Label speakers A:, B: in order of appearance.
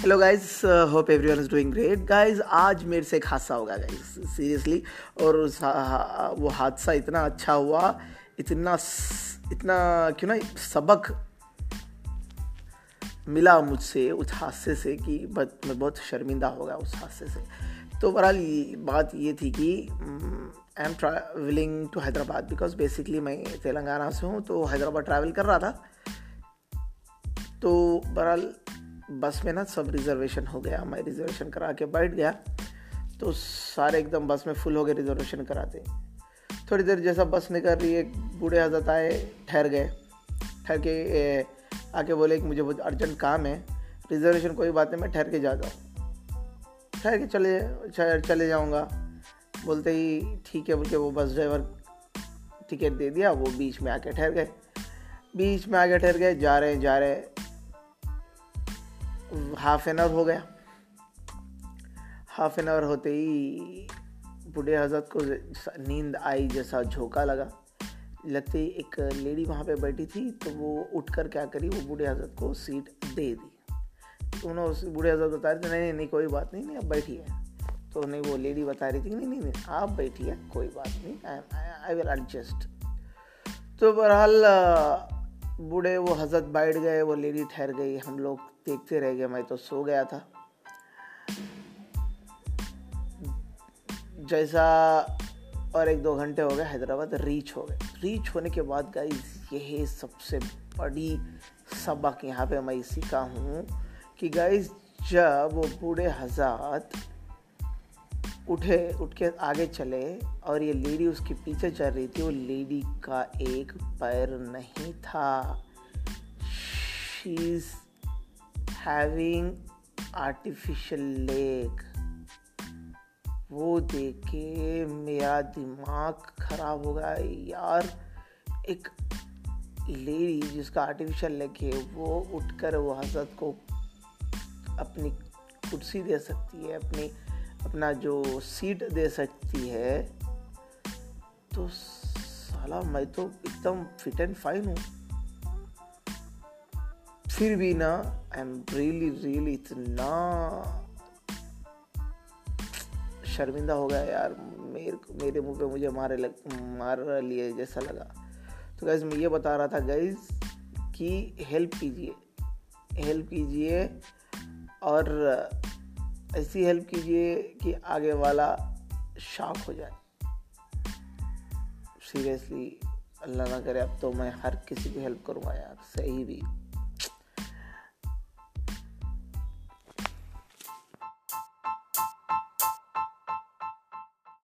A: Hello guys hope everyone is doing great guys आज मेरे से एक हादसा होगा गाइस सीरियसली और वो हादसा इतना अच्छा हुआ, इतना इतना क्यों ना, सबक मिला मुझसे उस हादसे से कि मैं बहुत शर्मिंदा हो गया उस हादसे से। तो बहरहाल बात ये थी कि I am travelling to Hyderabad because basically मैं तेलंगाना से हूँ तो हैदराबाद ट्रैवल कर रहा था। तो बहरहाल बस में ना सब रिजर्वेशन हो गया, मैं रिजर्वेशन करा के बैठ गया तो सारे एकदम बस में फुल हो गए रिजर्वेशन कराते। थोड़ी देर जैसा बस निकल रही है, बूढ़े हज़रत आए, ठहर गए। ठहर के आके बोले कि मुझे बहुत अर्जेंट काम है रिजर्वेशन कोई बात नहीं, मैं ठहर के जा जाऊँ ठहर के चले चले जाऊँगा। बोलते ही, ठीक है बोल के वो बस ड्राइवर टिकट दे दिया, वो बीच में आके ठहर गए। बीच में आके ठहर गए, जा रहे जा रहे हाफ़ एन आवर हो गया। हाफ़ एन आवर होते ही बूढ़े हज़रत को नींद आई, जैसा झोंका लगा। लगते ही एक लेडी वहाँ पे बैठी थी तो वो उठकर क्या करी, वो बूढ़े हज़रत को सीट दे दी। तो उन्होंने उस बूढ़े हज़रत बता रहे थे, नहीं नहीं कोई बात नहीं नहीं, अब बैठिए तो उन्हें वो लेडी बता रही थी, नहीं नहीं नहीं, आप बैठिए कोई बात नहीं आई विल एडजस्ट तो बहरहाल, बूढ़े वो हज़रत बैठ गए, वो लेडी ठहर गई, हम लोग देखते रह गए मैं तो सो गया था। जैसा और एक दो घंटे हो गए, हैदराबाद रीच हो गए। रीच होने के बाद गाइस यही सबसे बड़ी सबक यहाँ पे मैं सीखा हूँ कि गाइज़ जब वो बूढ़े हज़रत उठे, उठ के आगे चले और ये लेडी उसके पीछे चल रही थी, वो लेडी का एक पैर नहीं था। She is having artificial leg वो देख के मेरा दिमाग खराब हो गया यार। एक लेडी जिसका आर्टिफिशियल लेग है, वो उठकर वो हज़रत को अपनी कुर्सी दे सकती है, अपनी, अपना जो सीट दे सकती है। तो साला मैं तो एकदम फिट एंड फाइन हूँ। फिर भी ना आई एम रियली रियली इतना शर्मिंदा हो गया यार। मेरे मेरे मुँह पे मुझे मारे लग, मार लिए जैसा लगा। तो गैस मैं ये बता रहा था गैस कि हेल्प कीजिए। हेल्प कीजिए और ऐसी हेल्प कीजिए कि आगे वाला शॉक हो जाए। सीरियसली अल्लाह ना करे, अब तो मैं हर किसी की हेल्प करूँगा यार, सही भी।